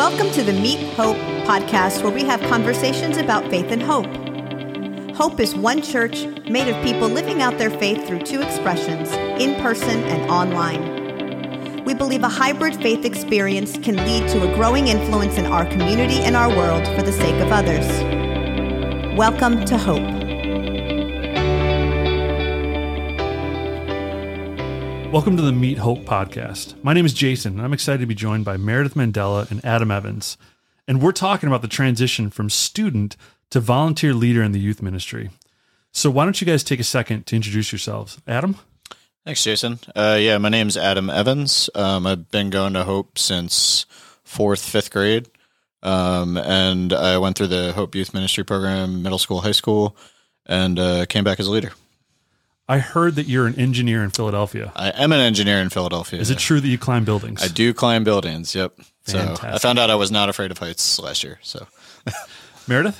Welcome to the Meet Hope podcast, where we have conversations about faith and hope. Hope is one church made of people living out their faith through two expressions in person and online. We believe a hybrid faith experience can lead to a growing influence in our community and our world for the sake of others. Welcome to Hope. Welcome to the Meet Hope podcast. My name is Jason, and I'm excited to be joined by Meridith Mandala and Adam Evans. And we're talking about the transition from student to volunteer leader in the youth ministry. So, why don't you guys take a second to introduce yourselves? Adam? Thanks, Jason. Uh, yeah, my name's Adam Evans. Um, I've been going to Hope since fourth, fifth grade. Um, and I went through the Hope Youth Ministry program, middle school, high school, and uh, came back as a leader. I heard that you're an engineer in Philadelphia. I am an engineer in Philadelphia. Is it true that you climb buildings? I do climb buildings. Yep. Fantastic. So I found out I was not afraid of heights last year. So Meridith?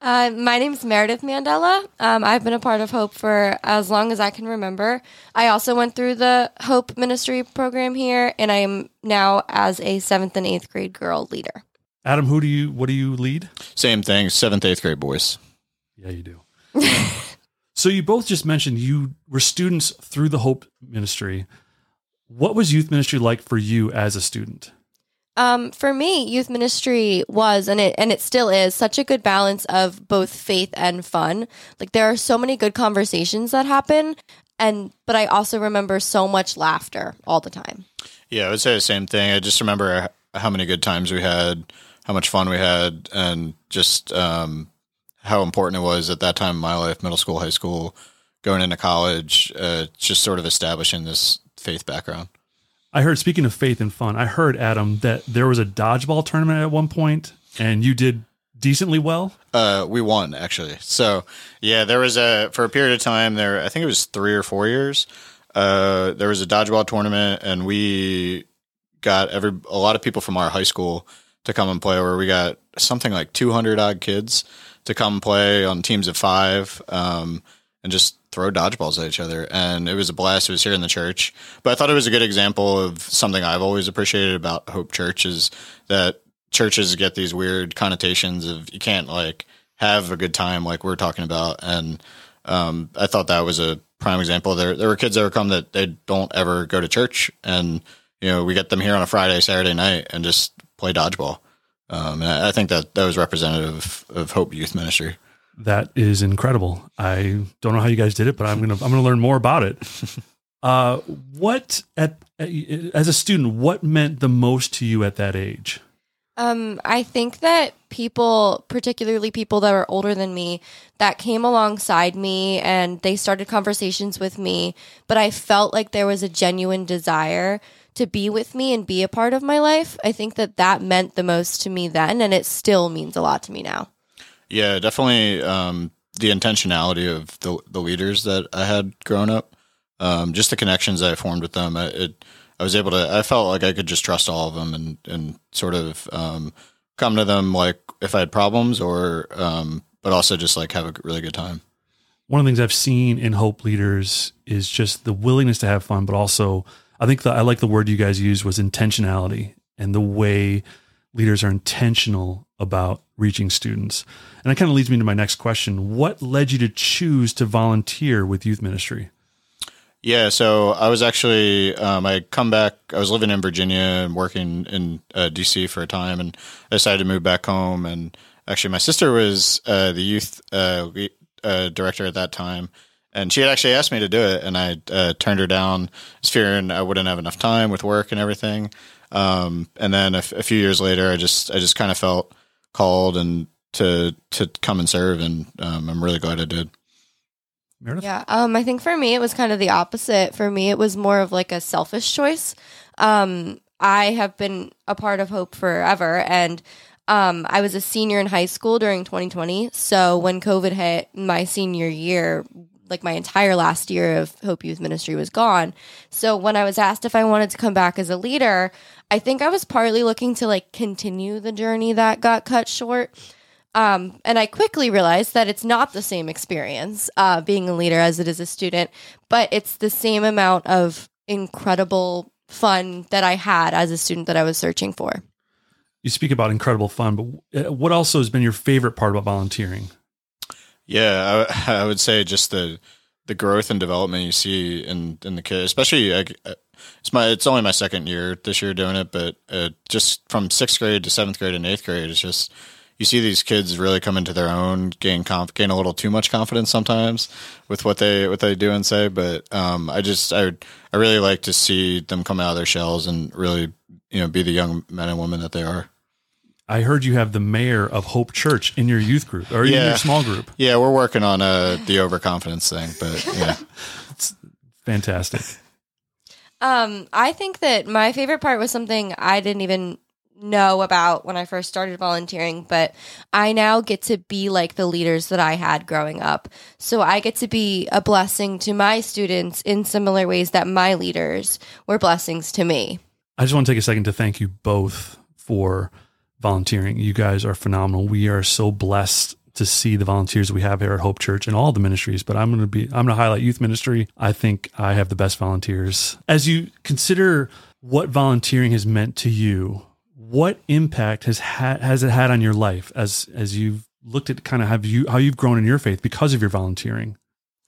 Uh, my is Meridith Mandala. Um, I've been a part of Hope for as long as I can remember. I also went through the Hope Ministry program here, and I am now as a seventh and eighth grade girl leader. Adam, who do you what do you lead? same thing. Seventh, eighth grade boys. Yeah, you do. so you both just mentioned you were students through the Hope Ministry. What was youth ministry like for you as a student? Um, for me, youth ministry was and it and it still is such a good balance of both faith and fun. Like there are so many good conversations that happen, and but I also remember so much laughter all the time. Yeah, I would say the same thing. I just remember how many good times we had, how much fun we had, and just um, how important it was at that time in my life, middle school, high school, going into college, uh, just sort of establishing this faith background. I heard, speaking of faith and fun, I heard, Adam, that there was a dodgeball tournament at one point and you did decently well. Uh, we won actually. So yeah, there was a, for a period of time there, I think it was three or four years. Uh, there was a dodgeball tournament and we got every, a lot of people from our high school to come and play where we got something like 200 odd kids to come play on teams of five. Um, and just throw dodgeballs at each other. And it was a blast. It was here in the church. But I thought it was a good example of something I've always appreciated about Hope Church is that churches get these weird connotations of you can't like have a good time like we're talking about. And um, I thought that was a prime example. There there were kids that would come that they don't ever go to church and you know, we get them here on a Friday, Saturday night and just play dodgeball. Um, and I, I think that that was representative of Hope Youth Ministry. That is incredible. I don't know how you guys did it, but I'm gonna I'm gonna learn more about it. Uh, what at as a student, what meant the most to you at that age? Um, I think that people, particularly people that were older than me, that came alongside me and they started conversations with me, but I felt like there was a genuine desire to be with me and be a part of my life. I think that that meant the most to me then, and it still means a lot to me now. Yeah, definitely. Um, the intentionality of the the leaders that I had grown up, um, just the connections I formed with them. I, it, I was able to. I felt like I could just trust all of them and and sort of um, come to them like if I had problems or, um, but also just like have a really good time. One of the things I've seen in Hope leaders is just the willingness to have fun, but also I think that I like the word you guys used was intentionality and the way leaders are intentional about reaching students. And that kind of leads me to my next question. What led you to choose to volunteer with youth ministry? Yeah, so I was actually um, I come back. I was living in Virginia and working in uh, DC for a time, and I decided to move back home. And actually, my sister was uh, the youth uh, uh director at that time, and she had actually asked me to do it, and I uh, turned her down, fearing I wouldn't have enough time with work and everything. Um, and then a, f- a few years later, I just I just kind of felt called and to to come and serve, and um, I'm really glad I did. Meridith? Yeah, um, I think for me it was kind of the opposite. For me, it was more of like a selfish choice. Um, I have been a part of Hope forever, and um, I was a senior in high school during 2020. So when COVID hit, my senior year like my entire last year of Hope Youth Ministry was gone. So when I was asked if I wanted to come back as a leader, I think I was partly looking to like continue the journey that got cut short. Um, and I quickly realized that it's not the same experience uh, being a leader as it is a student, but it's the same amount of incredible fun that I had as a student that I was searching for. you speak about incredible fun, but uh, what also has been your favorite part about volunteering? Yeah, I, I would say just the the growth and development you see in in the kid, especially I, it's my it's only my second year this year doing it, but uh, just from sixth grade to seventh grade and eighth grade, it's just you see these kids really come into their own, gain conf- gain a little too much confidence sometimes with what they what they do and say. But um, I just I I really like to see them come out of their shells and really you know be the young men and women that they are. I heard you have the mayor of Hope Church in your youth group or in your small group. Yeah, we're working on uh, the overconfidence thing, but yeah. It's fantastic. Um, I think that my favorite part was something I didn't even know about when I first started volunteering, but I now get to be like the leaders that I had growing up. So I get to be a blessing to my students in similar ways that my leaders were blessings to me. I just want to take a second to thank you both for volunteering. You guys are phenomenal. We are so blessed to see the volunteers we have here at Hope Church and all the ministries, but I'm going to be I'm going to highlight youth ministry. I think I have the best volunteers. As you consider what volunteering has meant to you, what impact has had has it had on your life as as you've looked at kind of have you how you've grown in your faith because of your volunteering?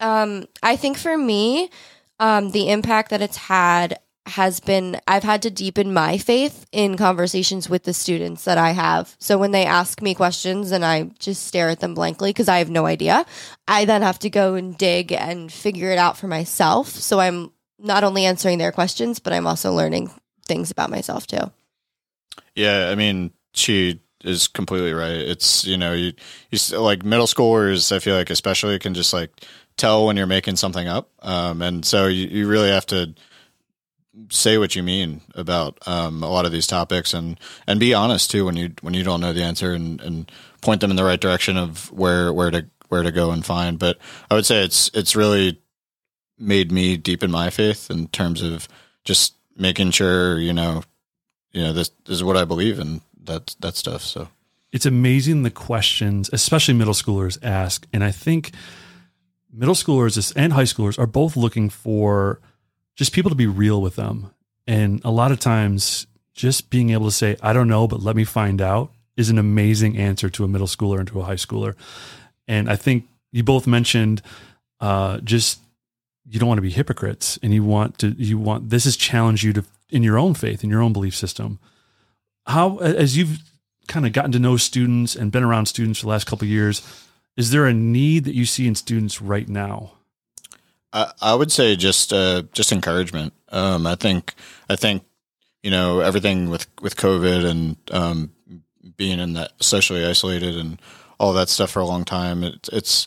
Um, I think for me, um, the impact that it's had has been I've had to deepen my faith in conversations with the students that I have. So when they ask me questions and I just stare at them blankly because I have no idea, I then have to go and dig and figure it out for myself. So I'm not only answering their questions, but I'm also learning things about myself too. Yeah, I mean, she is completely right. It's you know, you you like middle schoolers. I feel like especially can just like tell when you're making something up, um, and so you, you really have to say what you mean about um, a lot of these topics and and be honest too when you when you don't know the answer and and point them in the right direction of where where to where to go and find. But I would say it's it's really made me deepen my faith in terms of just making sure you know you know this, this is what I believe in that that stuff. So it's amazing the questions, especially middle schoolers ask. And I think middle schoolers and high schoolers are both looking for just people to be real with them. And a lot of times, just being able to say, I don't know, but let me find out is an amazing answer to a middle schooler and to a high schooler. And I think you both mentioned uh, just you don't want to be hypocrites and you want to, you want, this has challenged you to, in your own faith, in your own belief system. How, as you've kind of gotten to know students and been around students for the last couple years, is there a need that you see in students right now? I, I would say just uh, just encouragement. Um, I think I think you know everything with with COVID and um, being in that socially isolated and all that stuff for a long time. It, it's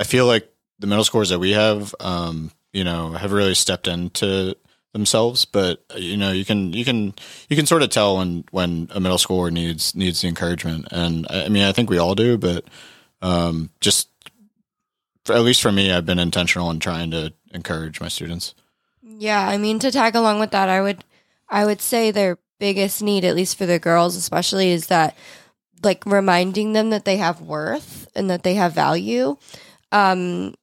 I feel like the middle scores that we have, um, you know, have really stepped into themselves. But you know, you can you can you can sort of tell when when a middle schooler needs needs the encouragement. And I I mean, I think we all do, but um, just for, at least for me, I've been intentional in trying to encourage my students. Yeah, I mean to tag along with that, I would I would say their biggest need, at least for the girls especially, is that like reminding them that they have worth and that they have value um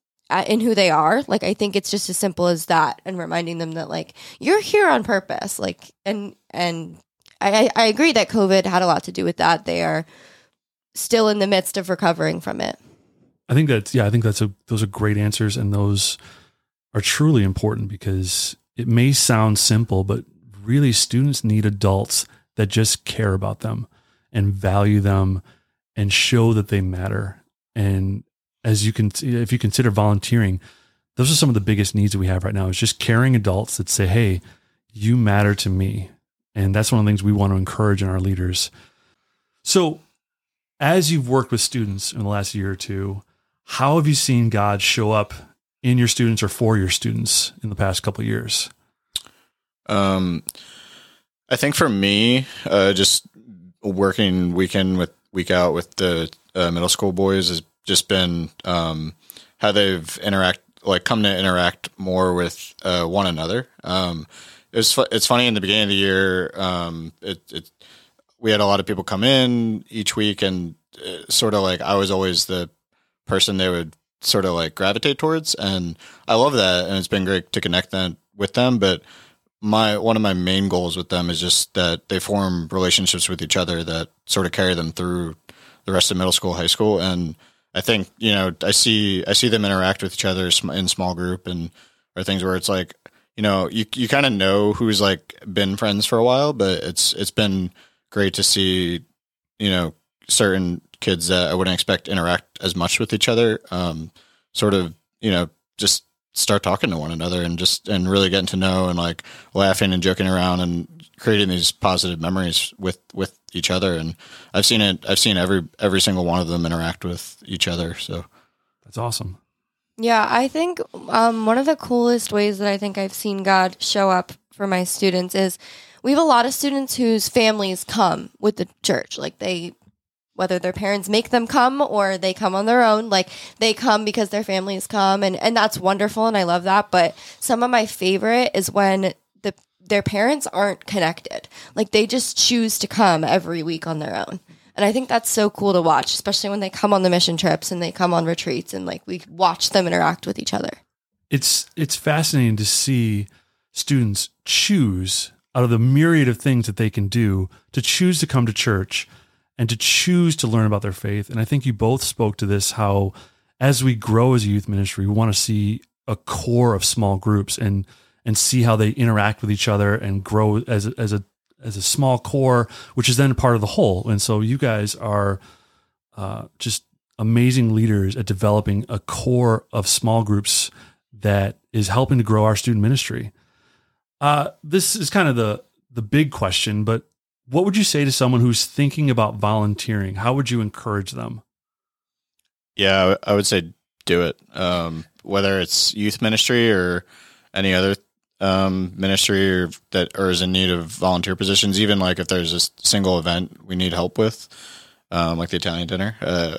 in who they are. Like I think it's just as simple as that and reminding them that like you're here on purpose. Like and and I I agree that COVID had a lot to do with that. They are still in the midst of recovering from it. I think that's yeah, I think that's a those are great answers and those are truly important because it may sound simple, but really students need adults that just care about them and value them and show that they matter. And as you can if you consider volunteering, those are some of the biggest needs that we have right now is just caring adults that say, Hey, you matter to me. And that's one of the things we want to encourage in our leaders. So as you've worked with students in the last year or two, how have you seen God show up in your students or for your students in the past couple years? Um, I think for me, uh, just working week in with week out with the uh, middle school boys has just been um, how they've interact like come to interact more with uh, one another. Um, it's fu- it's funny in the beginning of the year. Um, it, it we had a lot of people come in each week, and uh, sort of like I was always the person they would sort of like gravitate towards, and I love that, and it's been great to connect them with them. But my one of my main goals with them is just that they form relationships with each other that sort of carry them through the rest of middle school, high school, and I think you know I see I see them interact with each other in small group and or things where it's like you know you you kind of know who's like been friends for a while, but it's it's been great to see you know certain kids that I wouldn't expect interact as much with each other, um, sort of you know just start talking to one another and just and really getting to know and like laughing and joking around and creating these positive memories with with each other. And i've seen it i've seen every every single one of them interact with each other. So that's awesome. Yeah i think um, one of the coolest ways that i think i've seen god show up for my students is we have a lot of students whose families come with the church. Like they whether their parents make them come or they come on their own like they come because their families come and and that's wonderful and I love that but some of my favorite is when the their parents aren't connected. Like they just choose to come every week on their own. And I think that's so cool to watch especially when they come on the mission trips and they come on retreats and like we watch them interact with each other. It's it's fascinating to see students choose out of the myriad of things that they can do to choose to come to church and to choose to learn about their faith. And I think you both spoke to this how as we grow as a youth ministry, we want to see a core of small groups and and see how they interact with each other and grow as a, as a as a small core, which is then part of the whole. And so you guys are uh, just amazing leaders at developing a core of small groups that is helping to grow our student ministry. Uh, this is kind of the the big question, but what would you say to someone who's thinking about volunteering? How would you encourage them? Yeah, I would say do it. Um, whether it's youth ministry or any other um, ministry or that or is in need of volunteer positions, even like if there's a single event we need help with, um, like the Italian dinner, uh,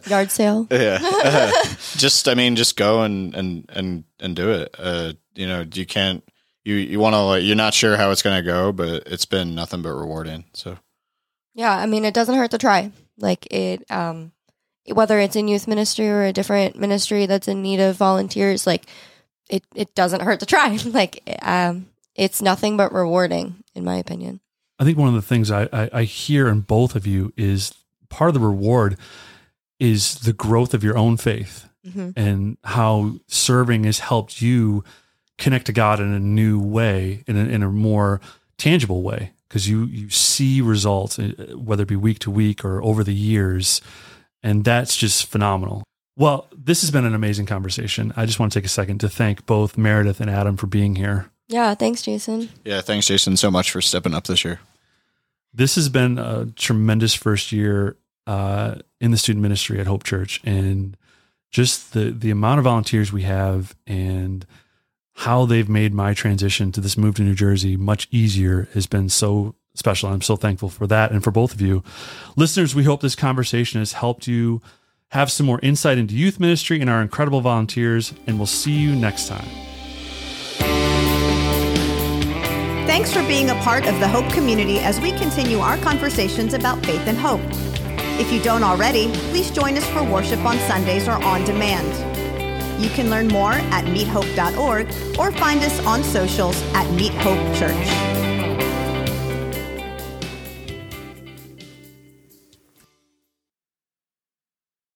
yard sale. Yeah, just I mean, just go and and and and do it. Uh, you know, you can't you you want to like you're not sure how it's going to go, but it's been nothing but rewarding. So yeah, I mean, it doesn't hurt to try. Like it, um, whether it's in youth ministry or a different ministry that's in need of volunteers, like it it doesn't hurt to try. like um, it's nothing but rewarding, in my opinion. I think one of the things I, I, I hear in both of you is part of the reward is the growth of your own faith mm-hmm. and how serving has helped you connect to God in a new way, in a, in a more tangible way, because you you see results, uh, whether it be week to week or over the years, and that's just phenomenal. Well, this has been an amazing conversation. I just want to take a second to thank both Meridith and Adam for being here. Yeah, thanks, Jason. Yeah, thanks, Jason, so much for stepping up this year. This has been a tremendous first year uh, in the student ministry at Hope Church, and just the the amount of volunteers we have and how they've made my transition to this move to New Jersey much easier has been so special. I'm so thankful for that and for both of you. Listeners, we hope this conversation has helped you have some more insight into youth ministry and our incredible volunteers, and we'll see you next time. Thanks for being a part of the Hope community as we continue our conversations about faith and hope. If you don't already, please join us for worship on Sundays or on demand. You can learn more at meethope.org or find us on socials at Meet Hope Church.